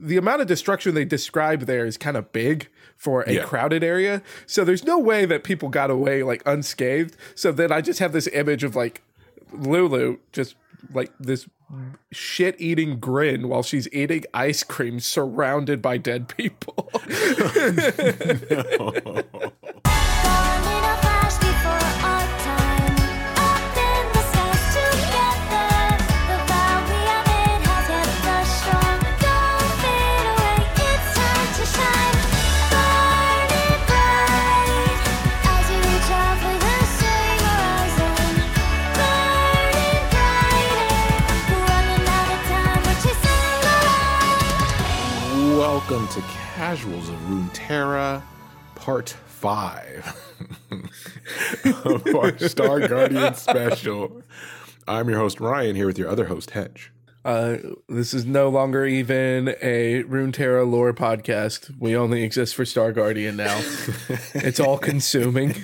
the amount of destruction they describe there is kind of big for a Yeah. crowded area. So there's no way that people got away like unscathed. So then I just have this image of like Lulu just like this shit eating grin while she's eating ice cream surrounded by dead people. Gone Welcome to Casuals of Runeterra, Part 5 of our Star Guardian special. I'm your host, Ryan, here with your other host, Hedge. Uh, this is no longer even a Runeterra lore podcast. We only exist for Star Guardian now. it's all consuming.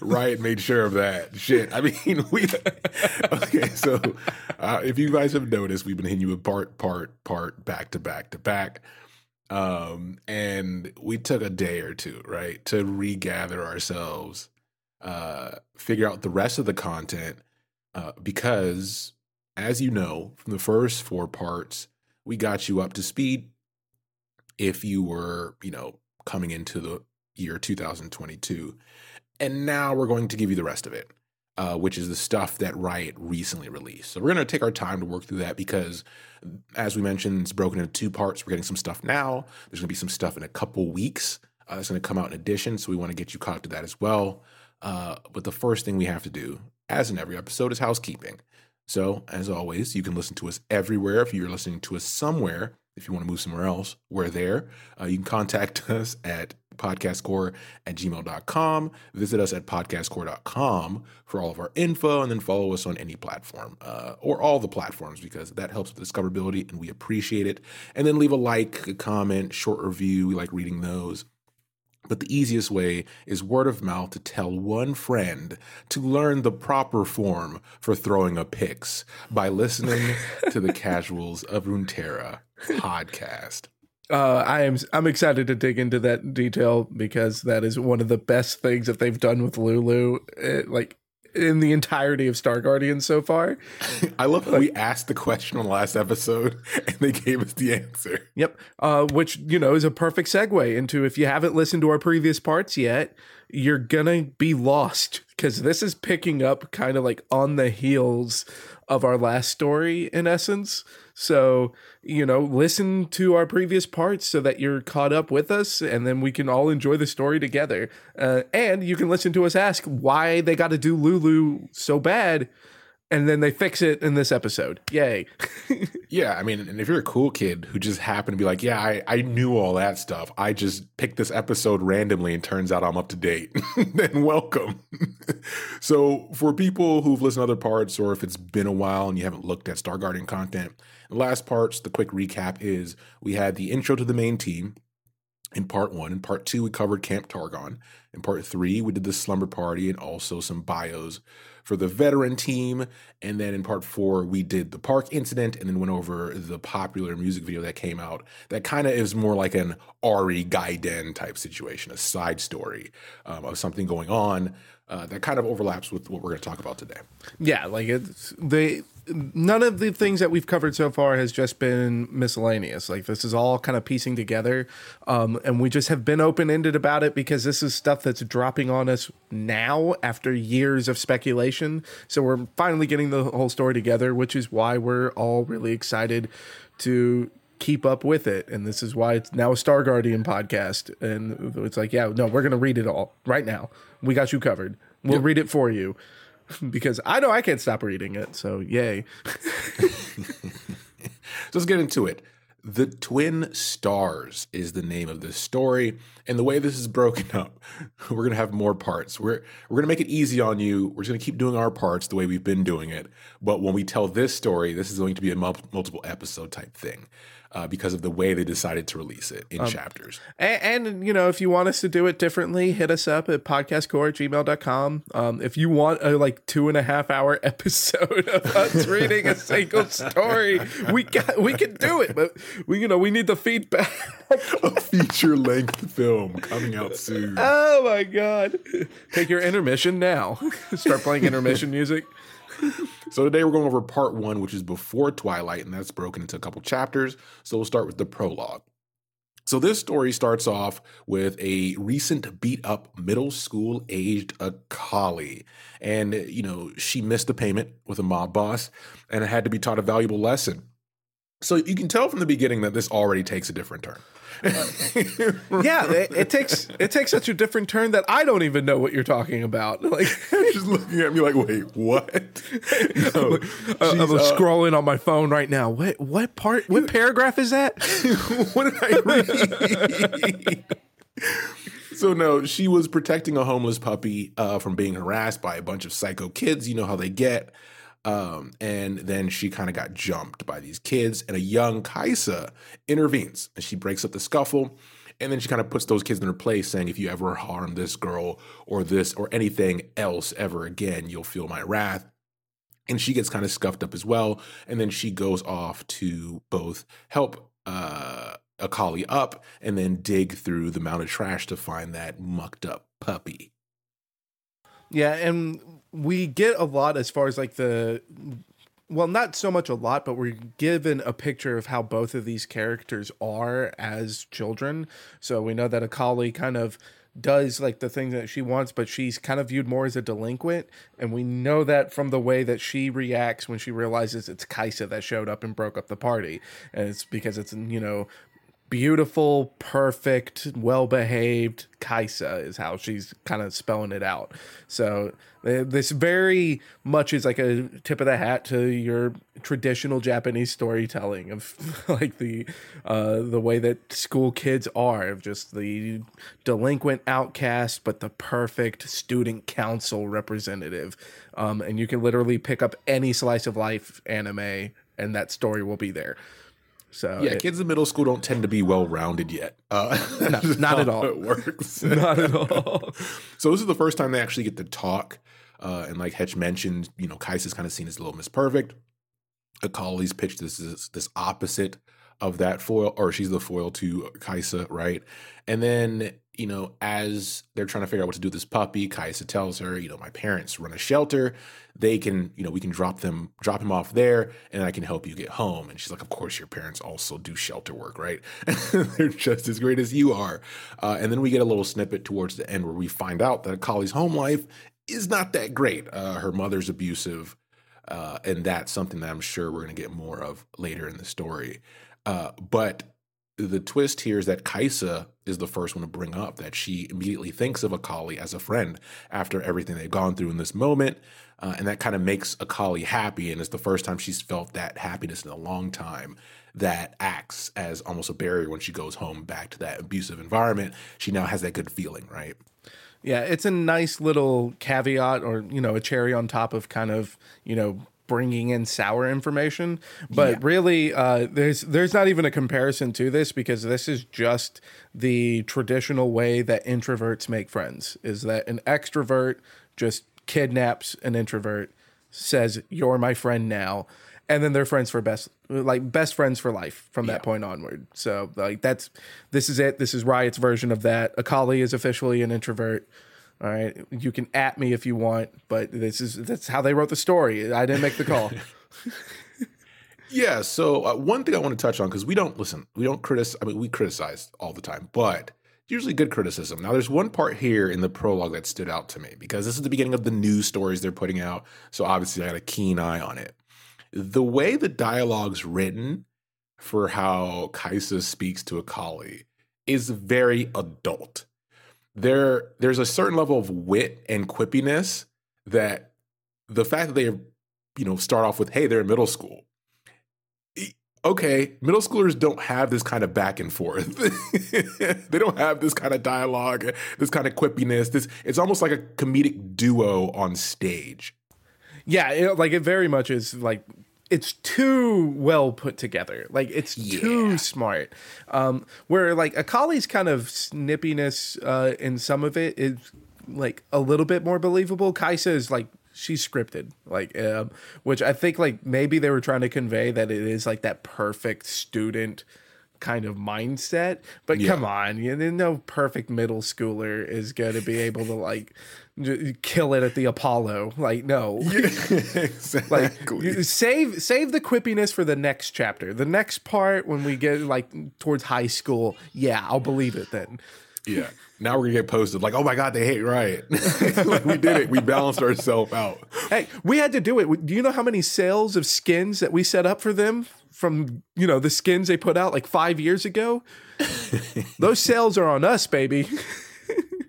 Riot made sure of that. Shit. I mean, we. Okay, so uh, if you guys have noticed, we've been hitting you with part, part, part, back to back to back. Um, and we took a day or two, right, to regather ourselves, uh, figure out the rest of the content, uh, because as you know from the first four parts, we got you up to speed. If you were, you know, coming into the year 2022, and now we're going to give you the rest of it, uh, which is the stuff that Riot recently released. So we're going to take our time to work through that because, as we mentioned, it's broken into two parts. We're getting some stuff now. There's going to be some stuff in a couple weeks uh, that's going to come out in addition. So we want to get you caught up to that as well. Uh, but the first thing we have to do, as in every episode, is housekeeping. So, as always, you can listen to us everywhere. If you're listening to us somewhere, if you want to move somewhere else, we're there. Uh, you can contact us at podcastcore at gmail.com. Visit us at podcastcore.com for all of our info, and then follow us on any platform uh, or all the platforms because that helps with discoverability and we appreciate it. And then leave a like, a comment, short review. We like reading those. But the easiest way is word of mouth to tell one friend to learn the proper form for throwing a pix by listening to the Casuals of Runeterra podcast. Uh, I am I'm excited to dig into that detail because that is one of the best things that they've done with Lulu, uh, like in the entirety of Star Guardians so far. I love how we asked the question on the last episode and they gave us the answer. Yep. Uh, which, you know, is a perfect segue into if you haven't listened to our previous parts yet, you're gonna be lost because this is picking up kind of like on the heels of our last story in essence. So, you know, listen to our previous parts so that you're caught up with us and then we can all enjoy the story together. Uh, and you can listen to us ask why they got to do Lulu so bad and then they fix it in this episode. Yay. Yeah, I mean, and if you're a cool kid who just happened to be like, yeah, I, I knew all that stuff, I just picked this episode randomly and turns out I'm up to date, then welcome. so, for people who've listened to other parts, or if it's been a while and you haven't looked at Star Guardian content, last parts, the quick recap is we had the intro to the main team in part one. In part two, we covered Camp Targon. In part three, we did the slumber party and also some bios for the veteran team. And then in part four, we did the park incident and then went over the popular music video that came out that kind of is more like an Ahri Gaiden type situation, a side story um, of something going on uh, that kind of overlaps with what we're going to talk about today. Yeah, like it's they none of the things that we've covered so far has just been miscellaneous. Like this is all kind of piecing together. Um, and we just have been open-ended about it because this is stuff that's dropping on us now after years of speculation. So we're finally getting the whole story together, which is why we're all really excited to keep up with it. And this is why it's now a Star Guardian podcast. And it's like, yeah, no, we're gonna read it all right now. We got you covered. We'll read it for you because I know I can't stop reading it. So yay. So let's get into it. The Twin Stars is the name of this story, and the way this is broken up, we're gonna have more parts. We're we're gonna make it easy on you. We're just gonna keep doing our parts the way we've been doing it. But when we tell this story, this is going to be a multiple episode type thing. Uh, because of the way they decided to release it Um, in chapters. And, and, you know, if you want us to do it differently, hit us up at podcastcore at gmail.com. Um, if you want a like two and a half hour episode of us reading a single story, we got we can do it. But we you know, we need the feedback. A feature length film coming out soon. oh my god. Take your intermission now. Start playing intermission music. So today we're going over part one, which is before Twilight, and that's broken into a couple chapters. So we'll start with the prologue. So this story starts off with a recent beat up middle school aged Akali. And, you know, she missed a payment with a mob boss and it had to be taught a valuable lesson. So you can tell from the beginning that this already takes a different turn. Yeah, it, it takes it takes such a different turn that I don't even know what you're talking about. Like Just looking at me like, wait, what? No, I'm she's, uh, scrolling on my phone right now. What what part? What paragraph is that? what did I read? so no, she was protecting a homeless puppy uh, from being harassed by a bunch of psycho kids. You know how they get. Um, and then she kind of got jumped by these kids, and a young Kaisa intervenes, and she breaks up the scuffle. And then she kind of puts those kids in their place, saying, "If you ever harm this girl or this or anything else ever again, you'll feel my wrath." and she gets kind of scuffed up as well and then she goes off to both help uh Akali up and then dig through the mountain of trash to find that mucked up puppy. Yeah, and we get a lot as far as like the well, not so much a lot, but we're given a picture of how both of these characters are as children. So we know that Akali kind of does like the thing that she wants, but she's kind of viewed more as a delinquent. And we know that from the way that she reacts when she realizes it's Kaisa that showed up and broke up the party. And it's because it's, you know, beautiful, perfect, well behaved Kaisa is how she's kind of spelling it out. So this very much is like a tip of the hat to your traditional Japanese storytelling of like the uh, the way that school kids are of just the delinquent outcast, but the perfect student council representative. Um, and you can literally pick up any slice of life anime, and that story will be there. So Yeah, it- kids in middle school don't tend to be well rounded yet. Uh, not at all. It works. not at all. So this is the first time they actually get to talk. Uh, and like Hetch mentioned, you know, Kaisa's kind of seen as a little Miss Perfect. Akali's pitched this this, this opposite of that foil, or she's the foil to Kaisa, right? And then, you know, as they're trying to figure out what to do with this puppy, Kaisa tells her, you know, my parents run a shelter. They can, you know, we can drop them, drop him off there, and I can help you get home. And she's like, of course, your parents also do shelter work, right? they're just as great as you are. Uh, and then we get a little snippet towards the end where we find out that Akali's home life is not that great. Uh, her mother's abusive. Uh, and that's something that I'm sure we're going to get more of later in the story. Uh, but the twist here is that Kaisa is the first one to bring up that she immediately thinks of Akali as a friend after everything they've gone through in this moment. Uh, and that kind of makes Akali happy. And it's the first time she's felt that happiness in a long time that acts as almost a barrier when she goes home back to that abusive environment. She now has that good feeling, right? Yeah, it's a nice little caveat or, you know, a cherry on top of kind of, you know, bringing in sour information. But Yeah. really uh, there's there's not even a comparison to this because this is just the traditional way that introverts make friends is that an extrovert just kidnaps an introvert says you're my friend now and then they're friends for best like best friends for life from that point onward. So like that's this is it. This is riot's version of that. Akali is officially an introvert all right you can at me if you want but this is that's how they wrote the story i didn't make the call Yeah. So uh, one thing I want to touch on because we don't listen, we don't criticize. I mean, we criticize all the time, but usually good criticism. Now, there's one part here in the prologue that stood out to me because this is the beginning of the news stories they're putting out. So obviously, I got a keen eye on it. The way the dialogue's written for how Kaisa speaks to Akali is very adult. There, there's a certain level of wit and quippiness that the fact that they, you know, start off with, "Hey, they're in middle school." Okay, middle schoolers don't have this kind of back and forth. they don't have this kind of dialogue, this kind of quippiness. This it's almost like a comedic duo on stage. yeah it, like it very much is like it's too well put together. Like it's too smart. Um, where like Akali's kind of snippiness uh, in some of it is like a little bit more believable. Kaisa is like she's scripted, like um, which I think like maybe they were trying to convey that it is like that perfect student kind of mindset. But Yeah. come on, you know, no perfect middle schooler is going to be able to like kill it at the Apollo. Like no. exactly. like save save the quippiness for the next chapter the next part when we get like towards high school yeah i'll believe it then yeah. Now we're gonna get posted like, oh my god, they hate Riot. like we did it. We balanced ourselves out. hey we had to do it do you know how many sales of skins that we set up for them from you know the skins they put out like five years ago those sales are on us baby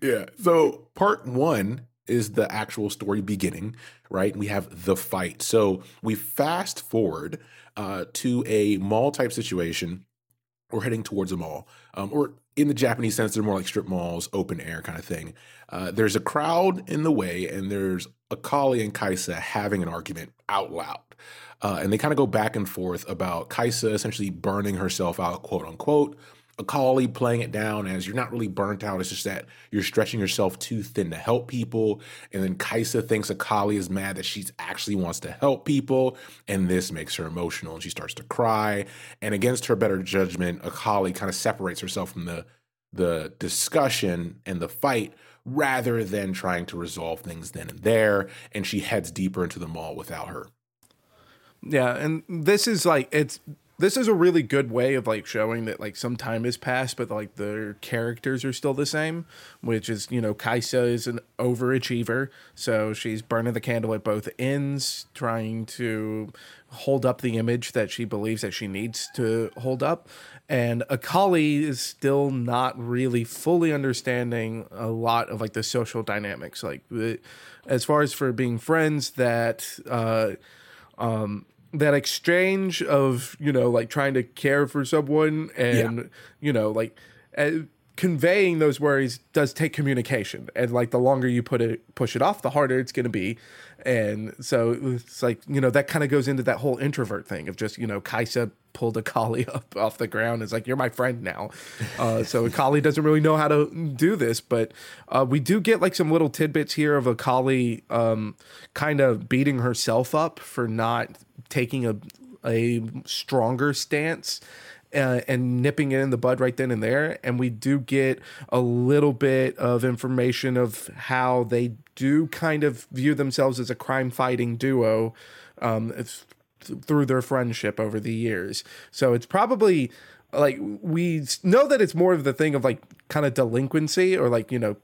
Yeah. So part one is the actual story beginning, right? We have the fight. So we fast forward uh, to a mall type situation. We're heading towards a mall, um, or in the Japanese sense, they're more like strip malls, open air kind of thing. Uh, there's a crowd in the way, and there's Akali and Kaisa having an argument out loud. Uh, and they kind of go back and forth about Kaisa essentially burning herself out, quote unquote. Akali playing it down as you're not really burnt out. It's just that you're stretching yourself too thin to help people. And then Kaisa thinks Akali is mad that she actually wants to help people. And this makes her emotional and she starts to cry. And against her better judgment, Akali kind of separates herself from the the discussion and the fight rather than trying to resolve things then and there. And she heads deeper into the mall without her. Yeah, and this is like it's this is a really good way of like showing that like some time has passed, but like their characters are still the same. Which is you know Kaisa is an overachiever, so she's burning the candle at both ends, trying to hold up the image that she believes that she needs to hold up. And Akali is still not really fully understanding a lot of like the social dynamics, like as far as for being friends that. uh um that exchange of you know like trying to care for someone and you know like uh, conveying those worries does take communication. And like the longer you put it push it off the harder it's going to be. And so it's like you know that kind of goes into that whole introvert thing of just you know kaisa pulled Akali up off the ground. It's like you're my friend now. Uh, so Akali doesn't really know how to do this but uh, we do get like some little tidbits here of Akali um, kind of beating herself up for not taking a a stronger stance uh, and nipping it in the bud right then and there. And we do get a little bit of information of how they do kind of view themselves as a crime fighting duo. Um, it's th- through their friendship over the years. So it's probably like we know that it's more of the thing of like kind of delinquency or like, you know,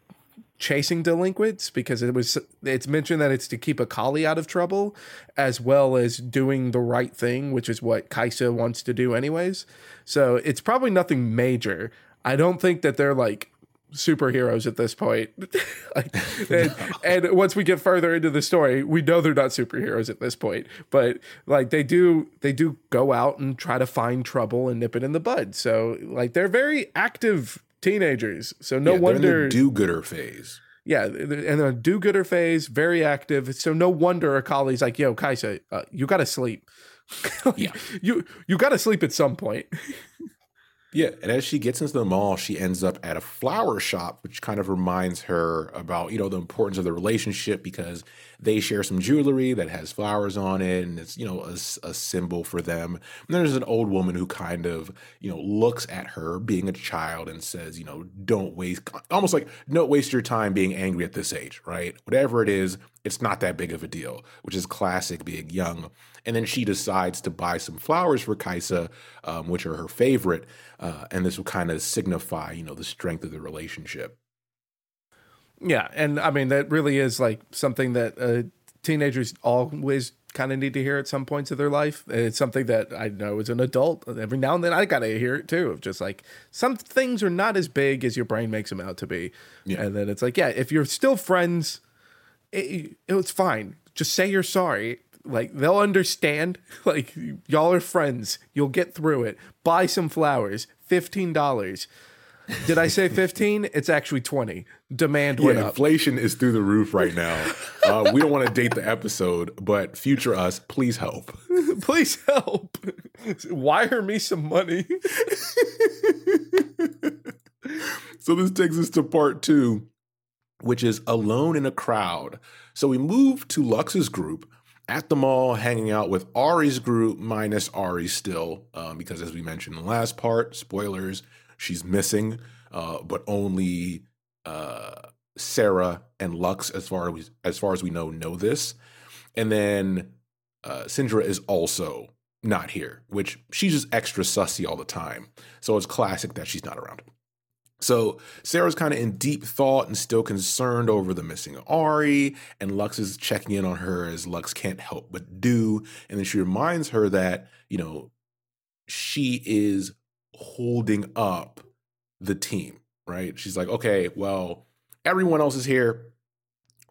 chasing delinquents because it was it's mentioned that it's to keep Akali out of trouble as well as doing the right thing which is what kaisa wants to do anyways so it's probably nothing major i don't think that they're like superheroes at this point like, and, and once we get further into the story we know they're not superheroes at this point but like they do they do go out and try to find trouble and nip it in the bud so like they're very active teenagers so no Yeah, they're wonder do-gooder phase. yeah, and a do-gooder phase, very active. So no wonder Akali's like, "Yo, Kaisa, uh, you got to sleep. Yeah. you you got to sleep at some point." Yeah, and as she gets into the mall, she ends up at a flower shop, which kind of reminds her about you know the importance of the relationship because they share some jewelry that has flowers on it, and it's you know a symbol for them. And there's an old woman who kind of you know looks at her being a child and says, you know, don't waste, almost like don't waste your time being angry at this age, right? Whatever it is, it's not that big of a deal, which is classic being young. And then she decides to buy some flowers for Kaisa, um, which are her favorite. Uh, and this will kind of signify, you know, the strength of the relationship. Yeah, and I mean that really is like something that uh, teenagers always kind of need to hear at some points of their life. It's something that I know as an adult. Every now and then I gotta hear it too. Of just like some things are not as big as your brain makes them out to be. Yeah. And then it's like, yeah, if you're still friends, it, it was fine. Just say you're sorry. Like they'll understand. Like y'all are friends. You'll get through it. Buy some flowers. Fifteen dollars. Did I say 15? It's actually 20. Demand Yeah, went up. inflation is through the roof right now. Uh, we don't want to date the episode, but future us, please help. Please help. Wire me some money. So this takes us to part two, which is alone in a crowd. So we move to Lux's group at the mall, hanging out with Ahri's group, minus Ahri still, um, because as we mentioned in the last part, spoilers, she's missing, uh, but only uh, Sarah and Lux, as far as as far as we know, know this. And then uh, Syndra is also not here, which she's just extra sussy all the time. So it's classic that she's not around. So Sarah's kind of in deep thought and still concerned over the missing Ahri, and Lux is checking in on her as Lux can't help but do. And then she reminds her that, you know, she is holding up the team, right? She's like, okay, well, everyone else is here.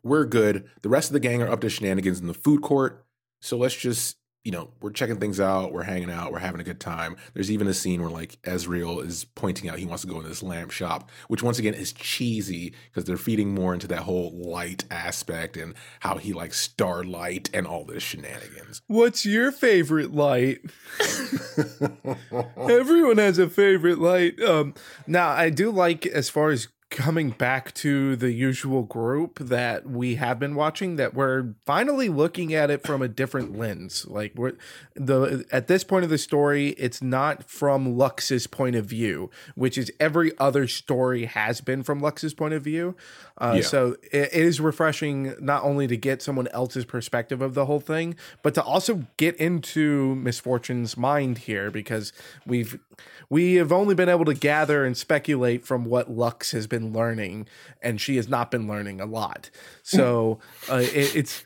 We're good. The rest of the gang are up to shenanigans in the food court. So let's just, you know, we're checking things out. We're hanging out. We're having a good time. There's even a scene where like Ezreal is pointing out he wants to go in this lamp shop, which once again is cheesy because they're feeding more into that whole light aspect and how he likes starlight and all this shenanigans. What's your favorite light? Everyone has a favorite light. Um, now, I do like as far as coming back to the usual group that we have been watching that we're finally looking at it from a different lens like we're the at this point of the story it's not from lux's point of view which is every other story has been from lux's point of view uh, Yeah. so it, it is refreshing not only to get someone else's perspective of the whole thing but to also get into Miss Fortune's mind here because we've we have only been able to gather and speculate from what Lux has been learning, and she has not been learning a lot. So uh, it, it's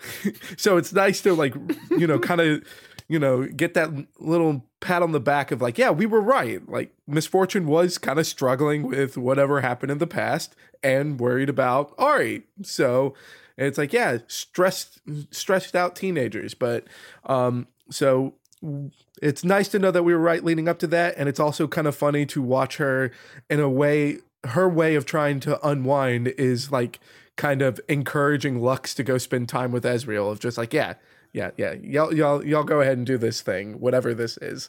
so it's nice to like you know kind of you know get that little pat on the back of like yeah we were right like Miss Fortune was kind of struggling with whatever happened in the past and worried about Ahri so it's like yeah stressed stressed out teenagers but um so it's nice to know that we were right leading up to that and it's also kind of funny to watch her in a way her way of trying to unwind is like kind of encouraging Lux to go spend time with Ezreal of just like yeah yeah yeah y'all y'all y'all go ahead and do this thing whatever this is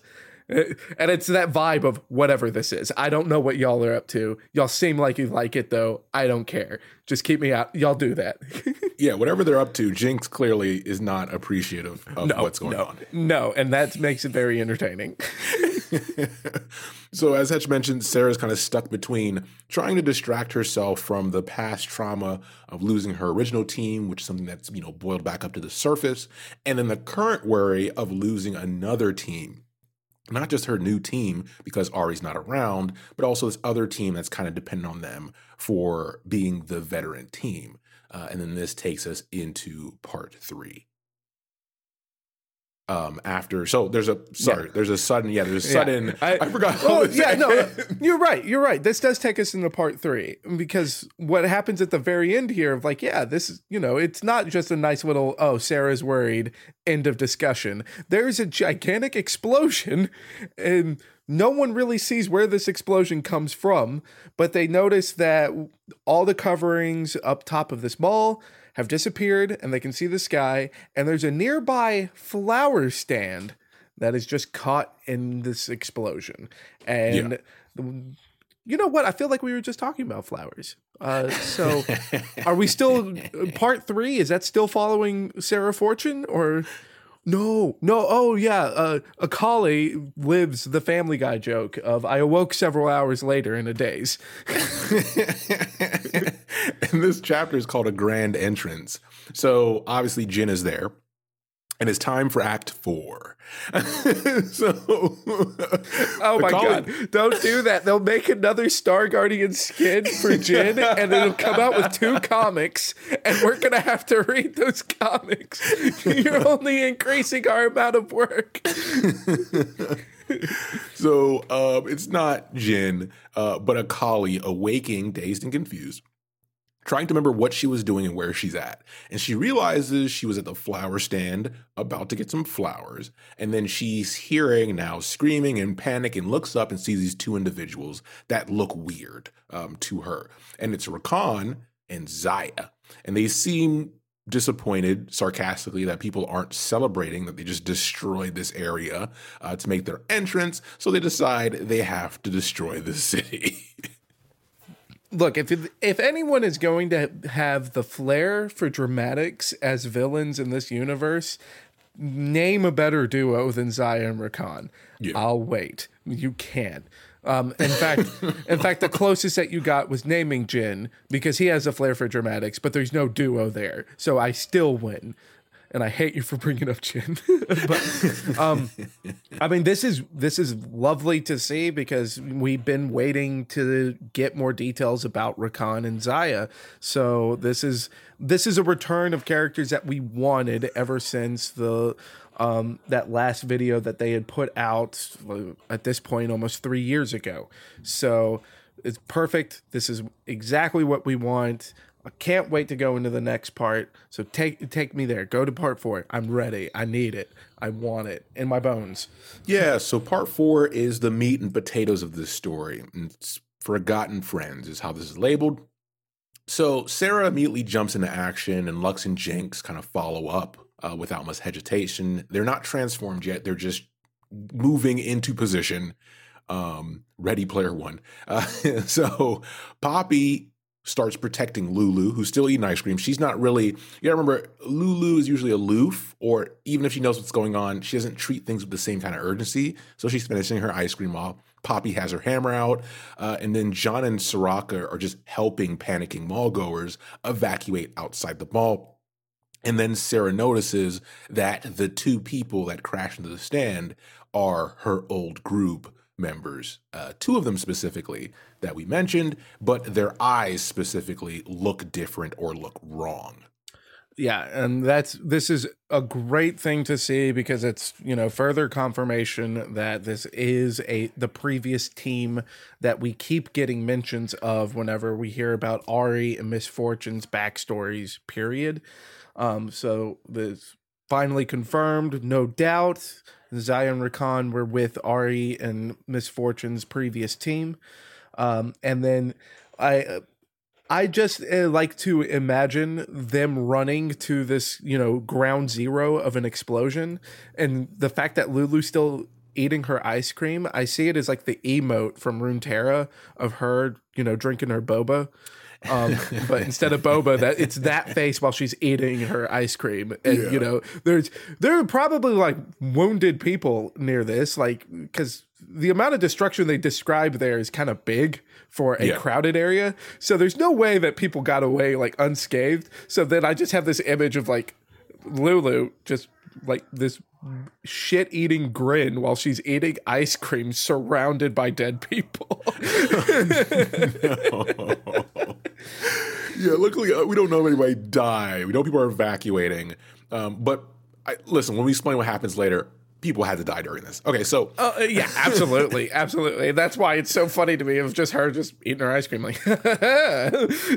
eh, and it's that vibe of whatever this is. I don't know what y'all are up to. Y'all seem like you like it though. I don't care. Just keep me out. Y'all do that. Yeah, whatever they're up to, Jinx clearly is not appreciative of what's going no, on. No, and that makes it very entertaining. so, as Hetch mentioned, Sarah's kind of stuck between trying to distract herself from the past trauma of losing her original team, which is something that's, you know, boiled back up to the surface, and then the current worry of losing another team. Not just her new team because Ahri's not around, but also this other team that's kind of dependent on them for being the veteran team. Uh, and then this takes us into part three. Um, after so there's a sorry there's a sudden yeah there's a sudden I, forgot how Well, yeah, no, you're right. You're right. This does take us into part three because what happens at the very end here of like, yeah, this is, you know, it's not just a nice little, oh, Sarah's worried, end of discussion. There's a gigantic explosion and no one really sees where this explosion comes from, but they notice that all the coverings up top of this mall have disappeared and they can see the sky and there's a nearby flower stand that is just caught in this explosion. And you know what? I feel like we were just talking about flowers. Uh, so are we still part three? Is that still following Sarah Fortune or no? No. Oh yeah. Uh, Akali lives the Family Guy joke of I awoke several hours later in a daze. and this chapter is called a grand entrance. So obviously Jhin is there. And it's time for Act Four. so, Oh my god! Don't do that. They'll make another Star Guardian skin for Jhin, and it'll come out with two comics, and we're gonna have to read those comics. You're only increasing our amount of work. So um, it's not Jhin, uh, but Akali awaking, dazed and confused. Trying to remember what she was doing and where she's at. And she realizes she was at the flower stand about to get some flowers. And then she's hearing now screaming and panic and looks up and sees these two individuals that look weird um, to her. And it's Rakan and Xayah. And they seem disappointed sarcastically that people aren't celebrating that they just destroyed this area uh, to make their entrance. So they decide they have to destroy the city. Look, if if anyone is going to have the flair for dramatics as villains in this universe, name a better duo than and Rakan. Yeah. I'll wait. You can't. Um, in fact, in fact, the closest that you got was naming Jhin because he has a flair for dramatics, but there's no duo there, so I still win. And I hate you for bringing up Jhin, but um, I mean, this is this is lovely to see because we've been waiting to get more details about Rakan and Xayah. So this is this is a return of characters that we wanted ever since the um, that last video that they had put out at this point almost three years ago. So it's perfect. This is exactly what we want. I can't wait to go into the next part. So take take me there. Go to part four. I'm ready. I need it. I want it in my bones. Yeah, so part four is the meat and potatoes of this story. It's Forgotten Friends, is how this is labeled. So Sarah immediately jumps into action, and Lux and Jinx kind of follow up uh, without much hesitation. They're not transformed yet, they're just moving into position. Um, ready player one. Uh, so Poppy starts protecting Lulu, who's still eating ice cream. She's not really, you gotta remember, Lulu is usually aloof, or even if she knows what's going on, she doesn't treat things with the same kind of urgency. So she's finishing her ice cream while Poppy has her hammer out. Uh, and then Janna and Soraka are just helping panicking mall goers evacuate outside the mall. And then Sarah notices that the two people that crashed into the stand are her old group members, uh, two of them specifically that we mentioned, but their eyes specifically look different or look wrong. Yeah, and that's this is a great thing to see because it's, you know, further confirmation that this is a the previous team that we keep getting mentions of whenever we hear about Ahri and Miss Fortune's backstories, period. Um, so this finally confirmed, no doubt. Zion Rakan were with Ahri and Miss Fortune's previous team. Um, and then I I just uh, like to imagine them running to this, you know, ground zero of an explosion, and the fact that Lulu's still eating her ice cream. I see it as like the emote from Runeterra of her, you know, drinking her boba. Um, but instead of boba, that it's that face while she's eating her ice cream, and you know, there's there are probably like wounded people near this, like because the amount of destruction they describe there is kind of big for a Yeah. crowded area. So there's no way that people got away like unscathed. So then I just have this image of like Lulu just like this shit eating grin while she's eating ice cream surrounded by dead people. yeah, luckily uh, we don't know if anybody died. We know people are evacuating. Um, but I, listen, when we explain what happens later, people had to die during this. Okay, so Uh, yeah, absolutely, absolutely. That's why it's so funny to me. of just her just eating her ice cream, like.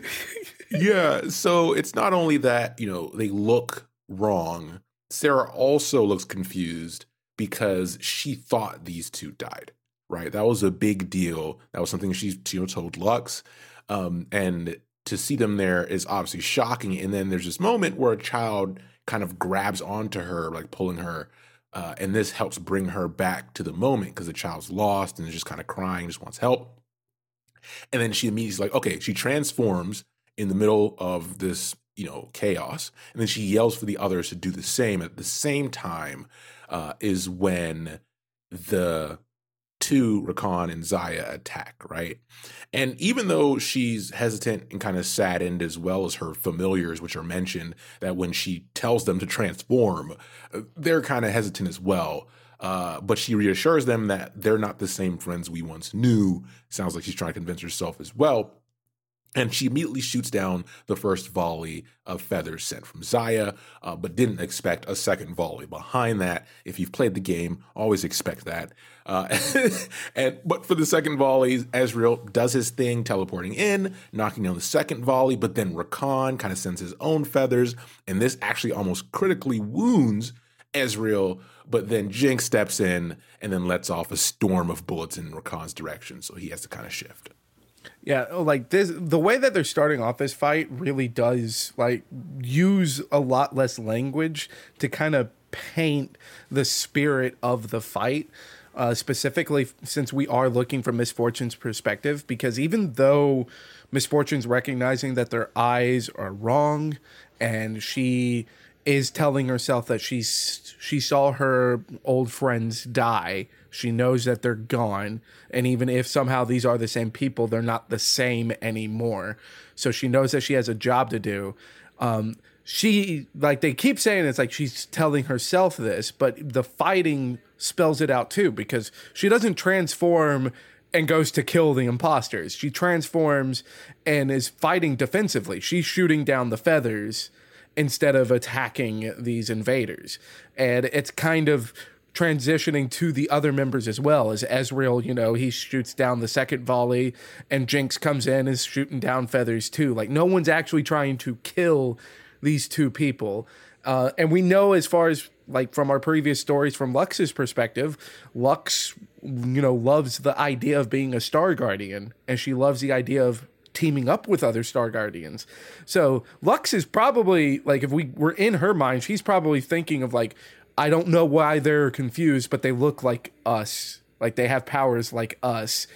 yeah, so it's not only that, you know, they look wrong. Sarah also looks confused because she thought these two died, right? That was a big deal. That was something she, you know, told Lux. Um, and to see them there is obviously shocking. And then there's this moment where a child kind of grabs onto her, like pulling her. Uh, and this helps bring her back to the moment because the child's lost and is just kind of crying, just wants help. And then she immediately like, okay, she transforms in the middle of this, you know, chaos. And then she yells for the others to do the same. At the same time, uh, is when the two Rakan and Xayah attack, right? And even though she's hesitant and kind of saddened, as well as her familiars, which are mentioned, that when she tells them to transform, uh, they're kind of hesitant as well. Uh, but she reassures them that they're not the same friends we once knew. Sounds like she's trying to convince herself as well. And she immediately shoots down the first volley of feathers sent from Xayah, uh, but didn't expect a second volley behind that. If you've played the game, always expect that. Uh, and but for the second volley, Ezreal does his thing, teleporting in, knocking down the second volley. But then Rakan kind of sends his own feathers, and this actually almost critically wounds Ezreal. But then Jinx steps in and then lets off a storm of bullets in Rakan's direction, so he has to kind of shift. Yeah, like this the way that they're starting off this fight really does like use a lot less language to kind of paint the spirit of the fight. Uh, specifically, since we are looking from Miss Fortune's perspective, because even though Miss Fortune's recognizing that their eyes are wrong, and she is telling herself that she's she saw her old friends die. She knows that they're gone, and even if somehow these are the same people, they're not the same anymore. So she knows that she has a job to do. Um, she like they keep saying it's like she's telling herself this, but the fighting spells it out too because she doesn't transform and goes to kill the imposters. She transforms and is fighting defensively. She's shooting down the feathers instead of attacking these invaders. And it's kind of transitioning to the other members as well as Ezreal, you know, he shoots down the second volley and Jinx comes in is shooting down feathers too. Like no one's actually trying to kill these two people. Uh, and we know as far as like from our previous stories from Lux's perspective, Lux, you know, loves the idea of being a Star Guardian and she loves the idea of teaming up with other Star Guardians. So Lux is probably like if we were in her mind, she's probably thinking of like, I don't know why they're confused, but they look like us. Like they have powers like us.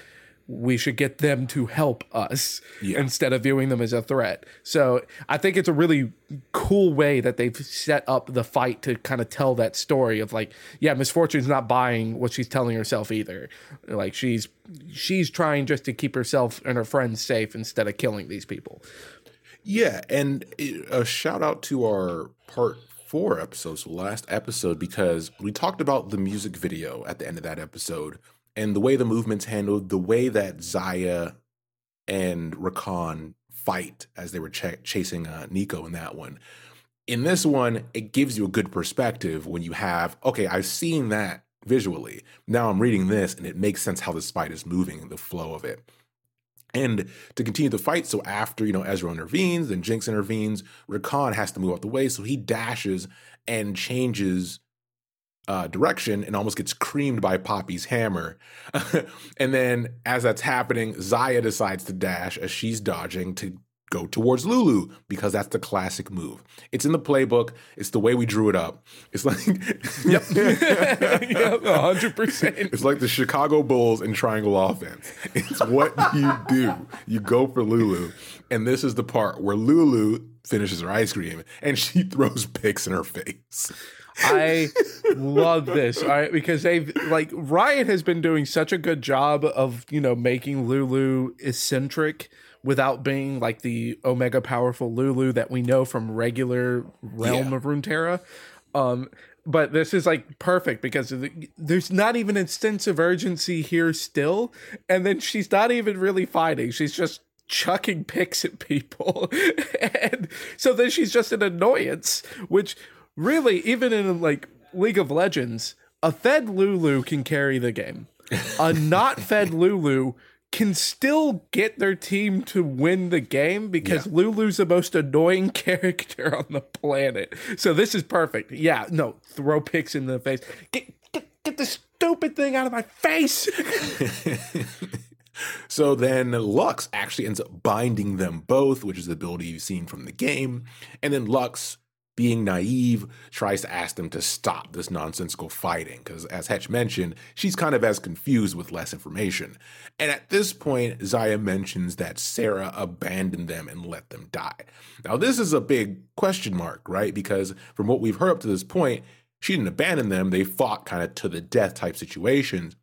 We should get them to help us Yeah. instead of viewing them as a threat. So I think it's a really cool way that they've set up the fight to kind of tell that story of like, yeah, Miss Fortune's not buying what she's telling herself either. Like she's she's trying just to keep herself and her friends safe instead of killing these people. Yeah, and a shout out to our part four episodes, the last episode, because we talked about the music video at the end of that episode and the way the movement's handled, the way that Xayah and Rakan fight as they were ch- chasing uh, Neeko in that one. In this one, it gives you a good perspective when you have, okay, I've seen that visually. Now I'm reading this and it makes sense how this fight is moving, the flow of it. And to continue the fight, so after you know Ezra intervenes, then Jinx intervenes, Rakan has to move out the way, so he dashes and changes uh, direction and almost gets creamed by Poppy's hammer. and then as that's happening, Xayah decides to dash as she's dodging to go towards Lulu because that's the classic move. It's in the playbook. It's the way we drew it up. It's like yep, hundred percent. it's like the Chicago Bulls in triangle offense. It's what you do. You go for Lulu. And this is the part where Lulu finishes her ice cream and she throws picks in her face. I love this. All right, because they've like Riot has been doing such a good job of you know making Lulu eccentric without being like the omega powerful Lulu that we know from regular realm Yeah. of Runeterra. Um, but this is like perfect because of the- there's not even a sense of urgency here still, and then she's not even really fighting. She's just chucking picks at people, and so then she's just an annoyance. Which really, even in like League of Legends, a fed Lulu can carry the game. A not fed Lulu can still get their team to win the game because Yeah. Lulu's the most annoying character on the planet. So this is perfect. Yeah, no, throw picks in the face. Get get get this stupid thing out of my face. So then Lux actually ends up binding them both, which is the ability you've seen from the game. And then Lux, being naive, tries to ask them to stop this nonsensical fighting. Because as Hetch mentioned, she's kind of as confused with less information. And at this point, Xayah mentions that Sarah abandoned them and let them die. Now, this is a big question mark, right? Because from what we've heard up to this point, she didn't abandon them. They fought kind of to the death type situations.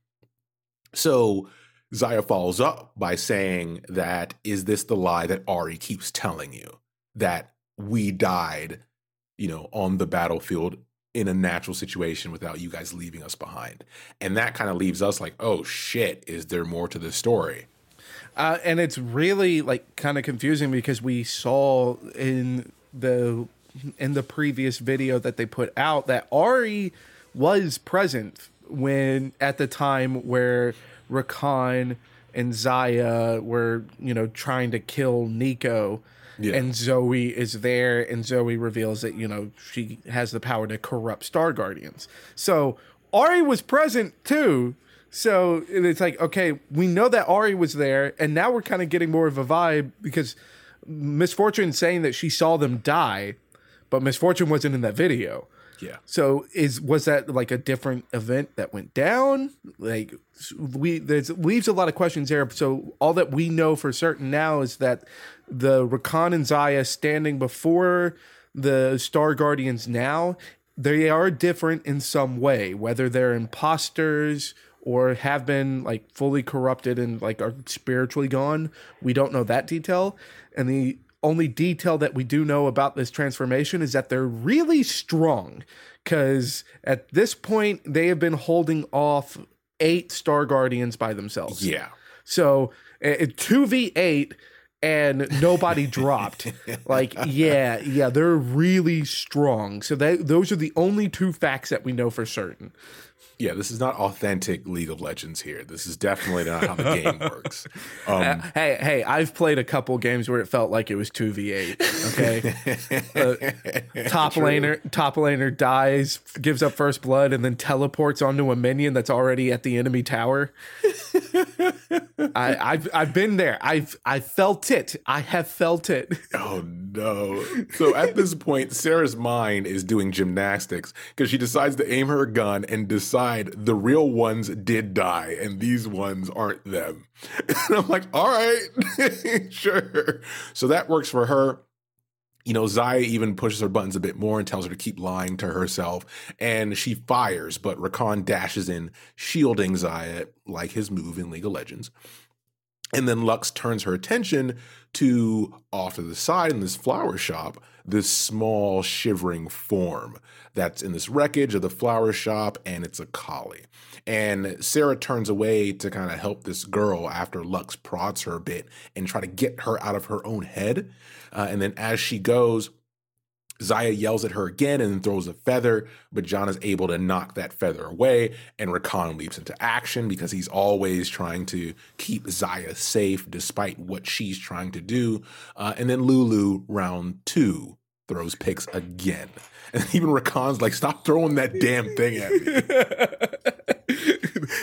So Xayah follows up by saying that is this the lie that Ahri keeps telling you that we died, you know, on the battlefield in a natural situation without you guys leaving us behind. And that kind of leaves us like, oh shit, is there more to this story? Uh, and it's really like kind of confusing because we saw in the in the previous video that they put out that Ahri was present when at the time where Rakan and Xayah were, you know, trying to kill Neeko. Yeah. And Zoe is there, and Zoe reveals that, you know, she has the power to corrupt Star Guardians. So Ahri was present too. So it's like, okay, we know that Ahri was there, and now we're kind of getting more of a vibe because Miss Fortune saying that she saw them die, but Miss Fortune wasn't in that video. Yeah. So is was that like a different event that went down? Like we there's leaves a lot of questions there. So all that we know for certain now is that the Rakan and Xayah standing before the Star Guardians now, they are different in some way, whether they're imposters or have been like fully corrupted and like are spiritually gone. We don't know that detail. And the only detail that we do know about this transformation is that they're really strong because at this point they have been holding off eight star guardians by themselves. Yeah. so two v eight and nobody dropped. Like yeah yeah they're really strong. So that those are the only two facts that we know for certain Yeah, this is not authentic League of Legends here. This is definitely not how the game works. Um, hey hey i've played a couple games where it felt like it was 2v8 okay Uh, top laner top laner dies gives up first blood and then teleports onto a minion that's already at the enemy tower I, I've I've been there. I've I felt it. I have felt it. Oh no. So at this point, Sarah's mind is doing gymnastics because she decides to aim her gun and decide the real ones did die and these ones aren't them. And I'm like, all right, sure. So that works for her. You know, Xayah even pushes her buttons a bit more and tells her to keep lying to herself. And she fires, but Rakan dashes in, shielding Xayah like his move in League of Legends. And then Lux turns her attention to off to the side in this flower shop, this small shivering form that's in this wreckage of the flower shop, and it's Akali. And Sarah turns away to kind of help this girl after Lux prods her a bit and try to get her out of her own head. Uh, and then as she goes, Xayah yells at her again and throws a feather, but John is able to knock that feather away, and Rakan leaps into action because he's always trying to keep Xayah safe despite what she's trying to do. Uh, and then Lulu, round two, throws Pix again. And even Rakan's like, stop throwing that damn thing at me.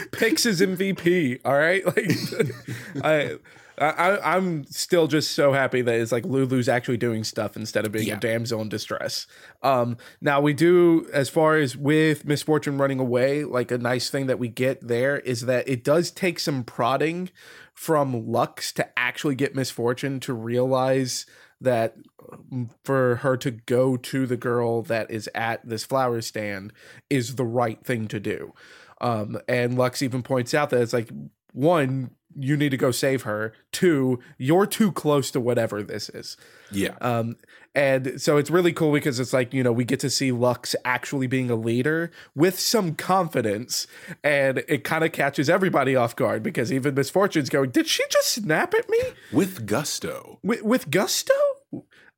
Pix is MVP. All right, like I. I, I'm still just so happy that it's like Lulu's actually doing stuff instead of being Yeah. a damsel in distress. Um, now we do, as far as with Miss Fortune running away, like a nice thing that we get there is that it does take some prodding from Lux to actually get Miss Fortune to realize that um, for her to go to the girl that is at this flower stand is the right thing to do. Um, and Lux even points out that it's like one, you need to go save her. Two, you're too close to whatever this is. Yeah. Um, and so it's really cool because it's like, you know, we get to see Lux actually being a leader with some confidence. And it kind of catches everybody off guard because even Miss Fortune's going, Did she just snap at me With gusto. with, with gusto?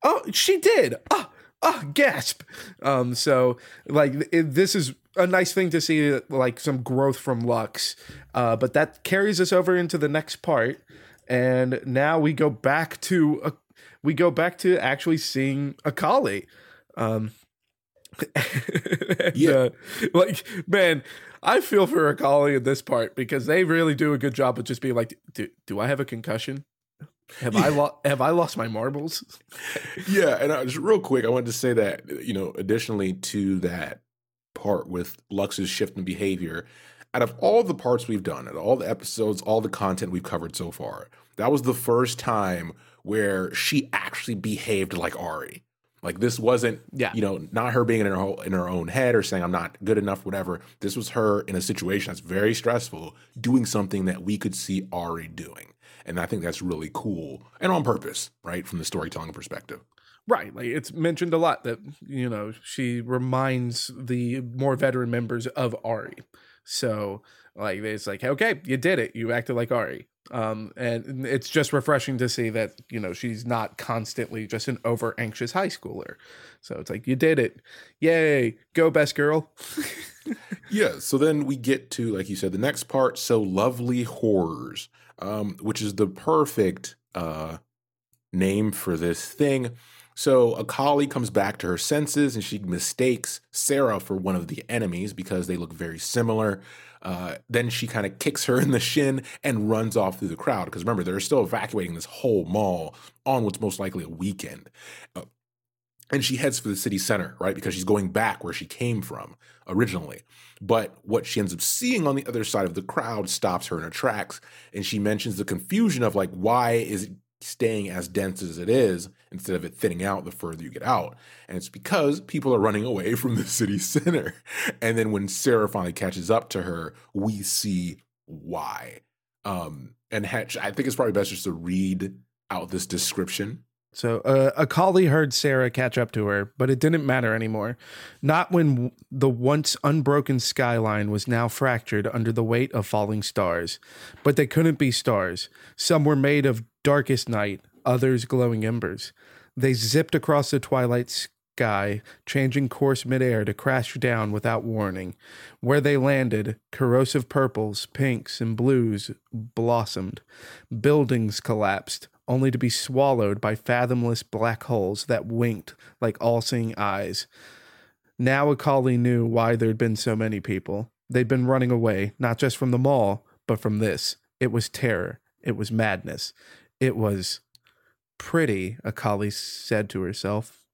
Oh, she did. Ah, ah, gasp. Um, so like it, this is a nice thing to see, like some growth from Lux. Uh, but that carries us over into the next part, and now we go back to a, we go back to actually seeing Akali. Um, and, Yeah. uh, like man. I feel for Akali in this part because they really do a good job of just being like, "Do, do I have a concussion? Have I lo- have I lost my marbles?" Yeah, and uh, just real quick, I wanted to say that you know, additionally to that part with Lux's shift in behavior, out of all the parts we've done, out of all the episodes, all the content we've covered so far, that was the first time where she actually behaved like Ahri. Like this wasn't, Yeah. you know, not her being in her whole, in her own head or saying I'm not good enough, whatever. This was her in a situation that's very stressful, doing something that we could see Ahri doing, and I think that's really cool and on purpose, right, from the storytelling perspective. Right. Like it's mentioned a lot that, you know, she reminds the more veteran members of Ahri. So, like, it's like, okay, you did it. You acted like Ahri. Um, and it's just refreshing to see that you know she's not constantly just an over anxious high schooler. So it's like you did it, yay, go best girl. Yeah. So then we get to, like you said, the next part. So lovely horrors, um, which is the perfect uh, name for this thing. So Akali comes back to her senses and she mistakes Sarah for one of the enemies because they look very similar. Uh, then she kind of kicks her in the shin and runs off through the crowd because remember they're still evacuating this whole mall on what's most likely a weekend. Uh, and she heads for the city center, right? Because she's going back where she came from originally. But what she ends up seeing on the other side of the crowd stops her in her tracks. And she mentions the confusion of like, why is it staying as dense as it is instead of it thinning out the further you get out? And it's because people are running away from the city center. And then when Sarah finally catches up to her, we see why. Um, and Hatch, I think it's probably best just to read out this description So uh, Akali heard Sarah catch up to her, but it didn't matter anymore. Not when the once unbroken skyline was now fractured under the weight of falling stars. But they couldn't be stars. Some were made of darkest night, others glowing embers. They zipped across the twilight sky, changing course midair to crash down without warning. Where they landed, corrosive purples, pinks, and blues blossomed. Buildings collapsed, only to be swallowed by fathomless black holes that winked like all seeing eyes. Now Akali knew why there'd been so many people. They'd been running away, not just from the mall, but from this. It was terror. It was madness. It was pretty, Akali said to herself.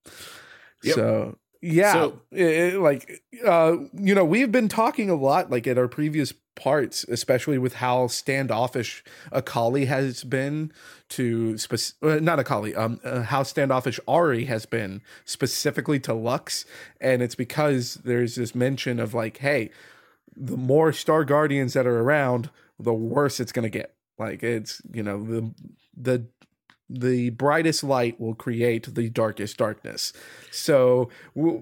Yep. So, yeah, So- it- it- like, uh, you know, we've been talking a lot, like at our previous parts, especially with how standoffish Akali has been to spec- uh, not Akali, um, uh, how standoffish Ahri has been specifically to Lux, and it's because there's this mention of like, hey, the more Star Guardians that are around, the worse it's gonna get. Like it's you know the the the brightest light will create the darkest darkness. So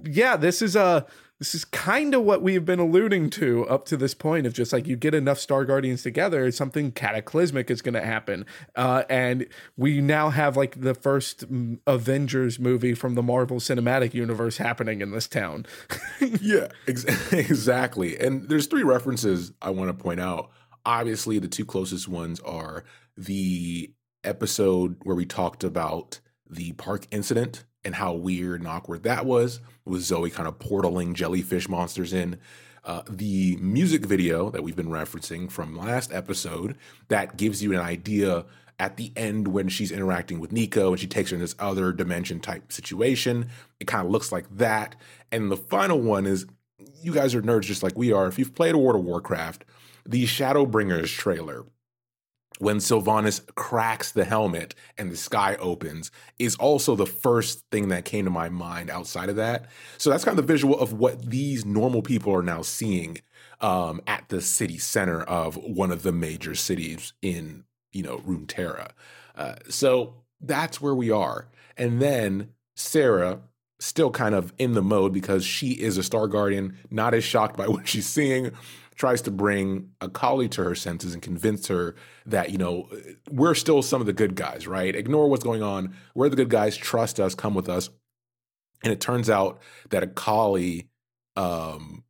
yeah, this is a this is kind of what we've been alluding to up to this point of just like you get enough Star Guardians together, something cataclysmic is going to happen. Uh, and we now have like the first Avengers movie from the Marvel Cinematic Universe happening in this town. yeah, ex- exactly. And there's three references I want to point out. Obviously, the two closest ones are the episode where we talked about the park incident and how weird and awkward that was, with Zoe kind of portaling jellyfish monsters in. Uh, the music video that we've been referencing from last episode that gives you an idea at the end when she's interacting with Neeko and she takes her in this other dimension type situation. It kind of looks like that. And the final one is you guys are nerds just like we are. If you've played World of Warcraft, the Shadowbringers trailer, when Sylvanas cracks the helmet and the sky opens, is also the first thing that came to my mind outside of that. So that's kind of the visual of what these normal people are now seeing um, at the city center of one of the major cities in, you know, Runeterra. Uh, so that's where we are. And then Sarah, still kind of in the mode because she is a Star Guardian, not as shocked by what she's seeing, tries to bring a Akali to her senses and convince her that, you know, we're still some of the good guys, right? Ignore what's going on. We're the good guys. Trust us. Come with us. And it turns out that Akali um,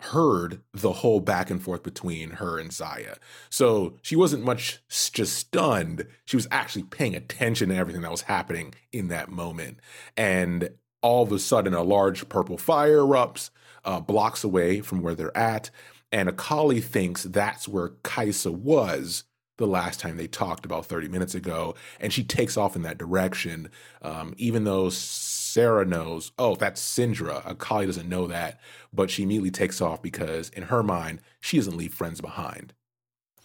heard the whole back and forth between her and Xayah. So she wasn't much just stunned. She was actually paying attention to everything that was happening in that moment. And all of a sudden, a large purple fire erupts uh, blocks away from where they're at. And Akali thinks that's where Kai'Sa was the last time they talked about 30 minutes ago. And she takes off in that direction, um, even though Sarah knows, oh, that's Syndra. Akali doesn't know that, but she immediately takes off because in her mind, she doesn't leave friends behind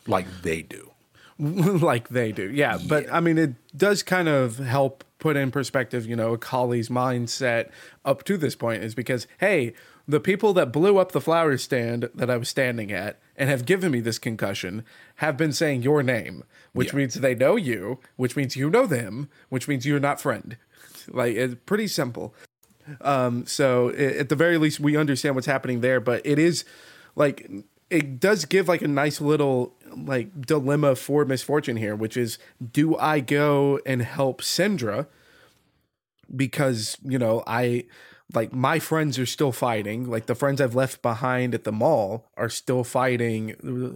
like they do. like they do. Yeah, but I mean, it does kind of help put in perspective, you know, Akali's mindset up to this point is because, hey, the people that blew up the flower stand that I was standing at and have given me this concussion have been saying your name, which Yeah. means they know you, which means you know them, which means you're not friend. Like it's pretty simple. Um, so i- at the very least, we understand what's happening there, but it is like it does give like a nice little like dilemma for Miss Fortune here, which is do I go and help Syndra because you know I like my friends are still fighting. Like the friends I've left behind at the mall are still fighting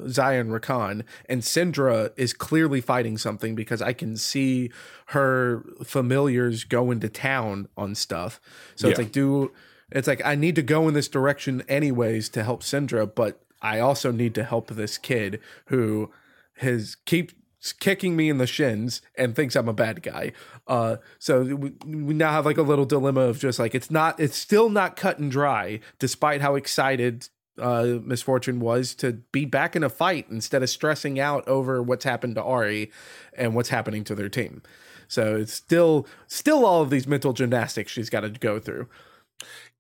Zion Rakan, and Syndra is clearly fighting something because I can see her familiars going to town on stuff. So it's like, do it's like I need to go in this direction anyways to help Syndra, but I also need to help this kid who has keeps kicking me in the shins and thinks I'm a bad guy. Uh, so we, we now have like a little dilemma of just like it's not, it's still not cut and dry, despite how excited uh, Miss Fortune was to be back in a fight instead of stressing out over what's happened to Ahri and what's happening to their team. So it's still, still all of these mental gymnastics she's got to go through.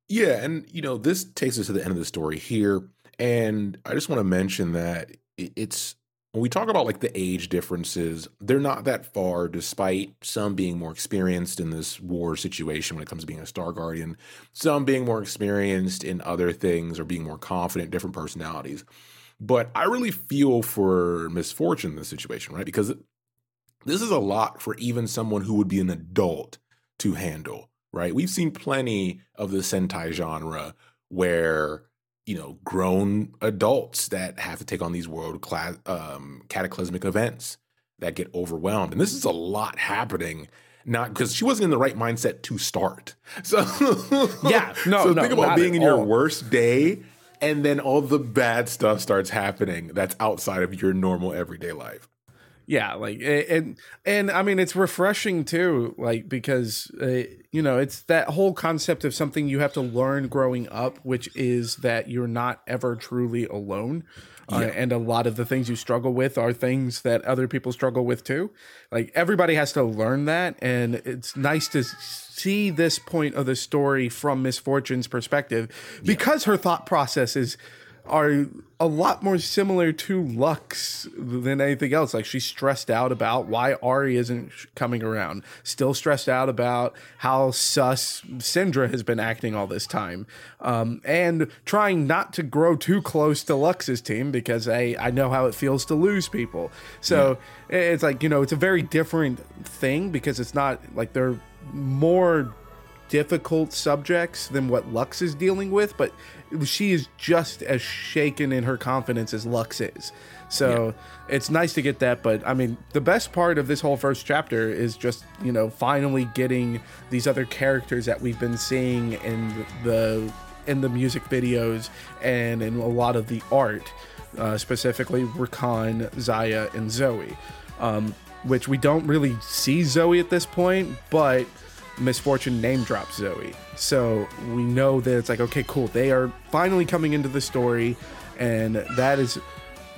Yeah, and you know, this takes us to the end of the story here. And I just want to mention that it's when we talk about like the age differences, they're not that far, despite some being more experienced in this war situation when it comes to being a Star Guardian, some being more experienced in other things or being more confident, different personalities. But I really feel for Miss Fortune in this situation, right? Because this is a lot for even someone who would be an adult to handle, right? We've seen plenty of the Sentai genre where, you know, grown adults that have to take on these world class um, cataclysmic events that get overwhelmed. And this is a lot happening. Not because she wasn't in the right mindset to start. So Yeah, no, So no, think about being in your worst day, and then all the bad stuff starts happening that's outside of your normal everyday life. Yeah like and and i mean it's refreshing too like because uh, you know it's that whole concept of something you have to learn growing up which is that you're not ever truly alone uh, and a lot of the things you struggle with are things that other people struggle with too. Like everybody has to learn that and it's nice to see this point of the story from Miss Fortune's perspective because her thought processes are a lot more similar to Lux than anything else. Like she's stressed out about why Ahri isn't coming around. Still stressed out about how sus Syndra has been acting all this time, um, and trying not to grow too close to Lux's team because I I know how it feels to lose people. So it's like you know it's a very different thing because it's not like they're more difficult subjects than what Lux is dealing with, but she is just as shaken in her confidence as Lux is. So it's nice to get that. But I mean, the best part of this whole first chapter is just, you know, finally getting these other characters that we've been seeing in the in the music videos and in a lot of the art, uh, specifically Rakan, Xayah, and Zoe. Um, which we don't really see Zoe at this point, but Miss Fortune name drops Zoe. So we know that it's like, okay, cool. They are finally coming into the story, and that is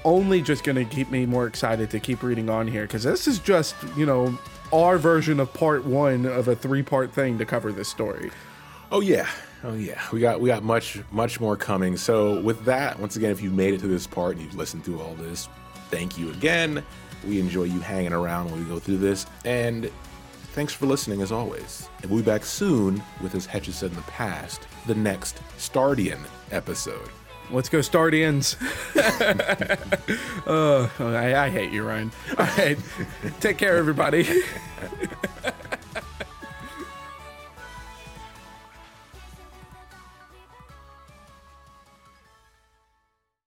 only just going to keep me more excited to keep reading on here because this is just, you know, our version of part one of a three part thing to cover this story. Oh yeah. Oh yeah. We got we got much much more coming. So with that, once again, if you've made it to this part and you've listened through all this, thank you again. We enjoy you hanging around when we go through this. And thanks for listening as always. And we'll be back soon with as Hetch said in the past, the next Stardian episode. Let's go, Stardians. uh, I, I hate you, Ryan. All right. Take care, everybody.